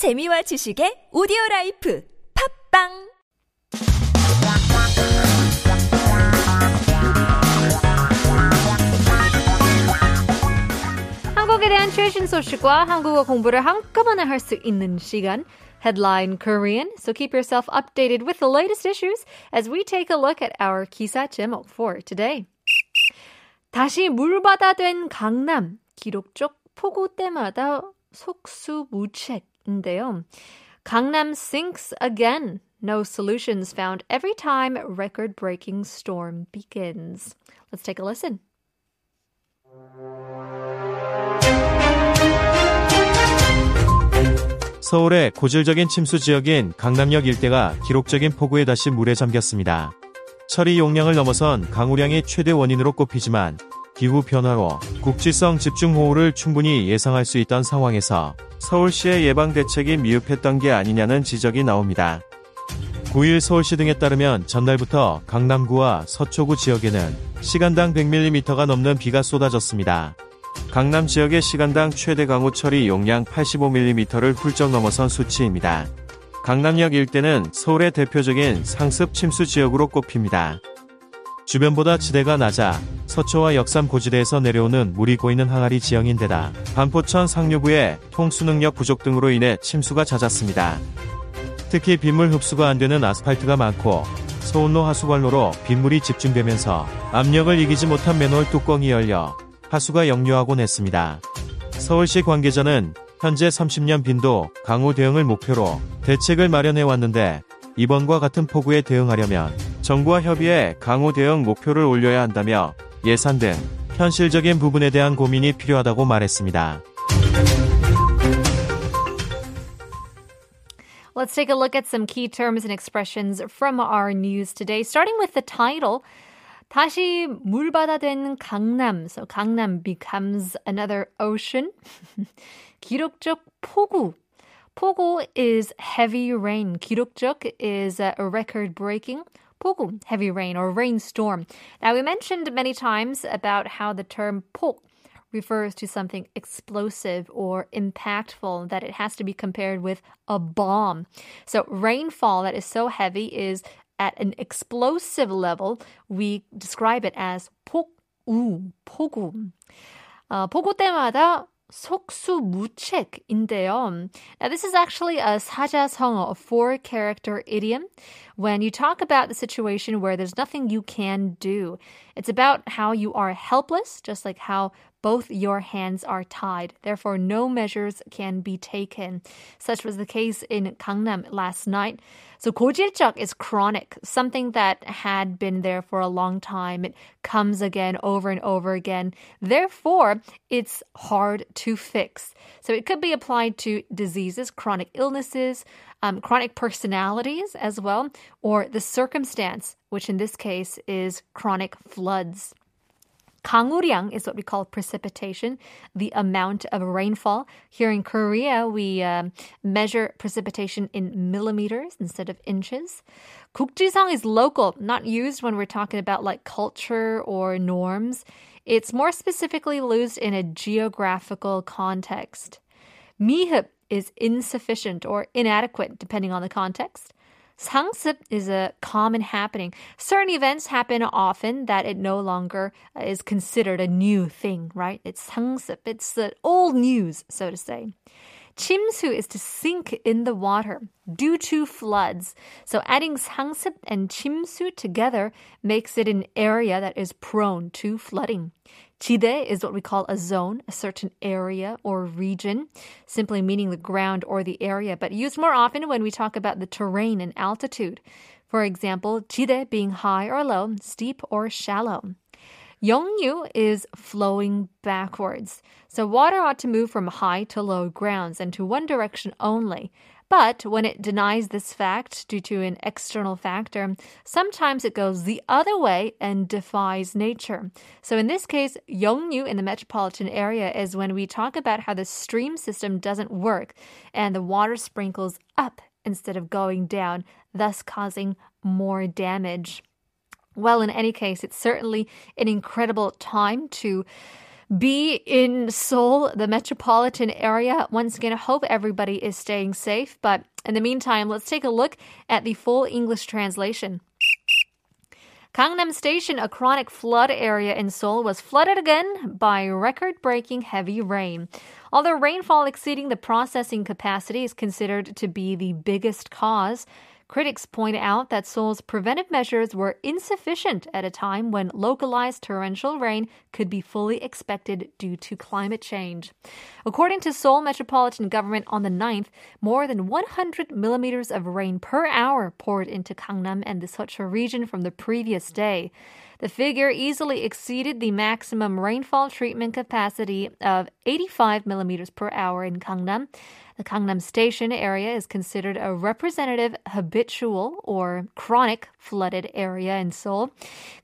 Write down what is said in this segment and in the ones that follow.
재미와 지식의 오디오 라이프 팝빵 한국에 대한 최신 소식과 한국어 공부를 한꺼번에 할 수 있는 시간. Headline Korean. So keep yourself updated with the latest issues as we take a look at our 기사 제목 for today. 다시 물바다 된 강남. 기록적 폭우 때마다 속수무책인데요. 강남 sinks again. No solutions found every time record-breaking storm begins. Let's take a listen. 서울의 고질적인 침수 지역인 강남역 일대가 기록적인 폭우에 다시 물에 잠겼습니다. 처리 용량을 넘어선 강우량이 최대 원인으로 꼽히지만 기후 변화로 국지성 집중호우를 충분히 예상할 수 있던 상황에서 서울시의 예방 대책이 미흡했던 게 아니냐는 지적이 나옵니다. 9일 서울시 등에 따르면 전날부터 강남구와 서초구 지역에는 시간당 100mm가 넘는 비가 쏟아졌습니다. 강남 지역의 시간당 최대 강우 처리 용량 85mm를 훌쩍 넘어선 수치입니다. 강남역 일대는 서울의 대표적인 상습 침수 지역으로 꼽힙니다. 주변보다 지대가 낮아 서초와 역삼 고지대에서 내려오는 물이 고이는 항아리 지형인데다 반포천 상류부의 통수능력 부족 등으로 인해 침수가 잦았습니다. 특히 빗물 흡수가 안 되는 아스팔트가 많고 서운로 하수관로로 빗물이 집중되면서 압력을 이기지 못한 맨홀 뚜껑이 열려 하수가 역류하곤 했습니다. 서울시 관계자는 현재 30년 빈도 강우 대응을 목표로 대책을 마련해 왔는데 이번과 같은 폭우에 대응하려면 정부와 협의해 강우 대응 목표를 올려야 한다며 예산 등 현실적인 부분에 대한 고민이 필요하다고 말했습니다. Let's take a look at some key terms and expressions from our news today, starting with the title. 다시 물바다 된 강남. So 강남 becomes another ocean. 기록적 폭우. 폭우 is heavy rain. 기록적 is a record breaking. 폭우, heavy rain or rainstorm. Now we mentioned many times about how the term 폭 refers to something explosive or impactful, that it has to be compared with a bomb. So, rainfall that is so heavy is at an explosive level. We describe it as 폭우, 폭우. 어, 폭우 때마다 속수무책인데요. Now, this is actually a 사자성어, a four-character idiom. When you talk about the situation where there's nothing you can do, it's about how you are helpless, just like how both your hands are tied. Therefore, no measures can be taken. Such was the case in Gangnam last night. So 고질적 is chronic, something that had been there for a long time. It comes again over and over again. Therefore, it's hard to fix. So it could be applied to diseases, chronic illnesses, um, chronic personalities as well, or the circumstance, which in this case is chronic floods. 강우량 is what we call precipitation, the amount of rainfall. Here in Korea, we um, measure precipitation in millimeters instead of inches. 국지성 is local, not used when we're talking about like culture or norms. It's more specifically used in a geographical context. 미흡 is insufficient or inadequate depending on the context. 상습 is a common happening. Certain events happen often that it no longer uh, is considered a new thing, right? It's 상습, It's the old news, so to say. 침수 is to sink in the water due to floods. So adding 상습 and 침수 together makes it an area that is prone to flooding. 지대 is what we call a zone, a certain area or region, simply meaning the ground or the area, but used more often when we talk about the terrain and altitude. For example, 지대 being high or low, steep or shallow. 역류 is flowing backwards. So water ought to move from high to low grounds and to one direction only. But when it denies this fact due to an external factor, sometimes it goes the other way and defies nature. So in this case, 역류 in the metropolitan area is when we talk about how the stream system doesn't work and the water sprinkles up instead of going down, thus causing more damage. Well, in any case, it's certainly an incredible time to be in Seoul, the metropolitan area. Once again, I hope everybody is staying safe. But in the meantime, let's take a look at the full English translation. Gangnam Station, a chronic flood area in Seoul, was flooded again by record breaking heavy rain. Although rainfall exceeding the processing capacity is considered to be the biggest cause, Critics point out that Seoul's preventive measures were insufficient at a time when localized torrential rain could be fully expected due to climate change. According to Seoul Metropolitan Government on the 9th, more than 100 millimeters of rain per hour poured into Gangnam and the Seocho region from the previous day. The figure easily exceeded the maximum rainfall treatment capacity of 85 millimeters per hour in Gangnam. The Gangnam Station area is considered a representative habitual or chronic flooded area in Seoul.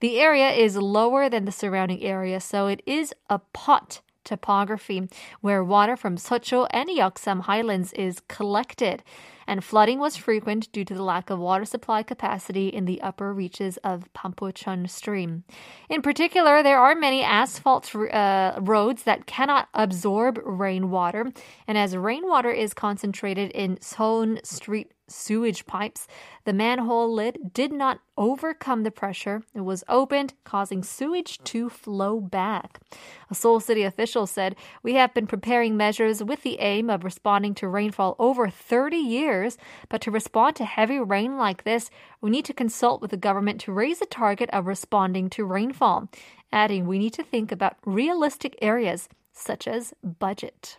The area is lower than the surrounding area, so it is a pot topography where water from Seocho and Yeoksam highlands is collected and flooding was frequent due to the lack of water supply capacity in the upper reaches of Banpocheon stream. In particular, there are many asphalt uh, roads that cannot absorb rainwater, and as rainwater is concentrated in Seoul Street sewage pipes. The manhole lid did not overcome the pressure. It was opened, causing sewage to flow back. A Seoul City official said, We have been preparing measures with the aim of responding to rainfall over 30 years, but to respond to heavy rain like this, we need to consult with the government to raise the target of responding to rainfall. Adding, we need to think about realistic areas such as budget.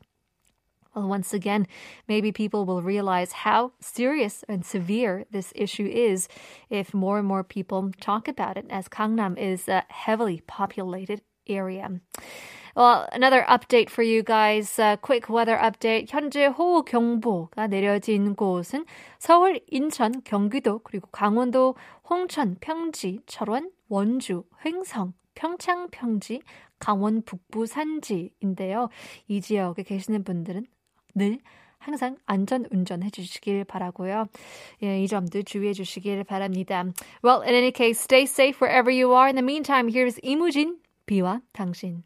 Well, once again, maybe people will realize how serious and severe this issue is if more and more people talk about it, as Gangnam is a heavily populated area. Well, another update for you guys. A quick weather update. 현재 호우 경보가 내려진 곳은 서울, 인천, 경기도, 그리고 강원도, 홍천, 평지, 철원, 원주, 횡성, 평창, 평지, 강원 북부 산지인데요. 이 지역에 계시는 분들은 늘 항상 안전 운전해 주시길 바라고요. 예, 이 점도 주의해 주시길 바랍니다. Well, in any case, stay safe wherever you are. In the meantime, here's 이무진, 비와 당신.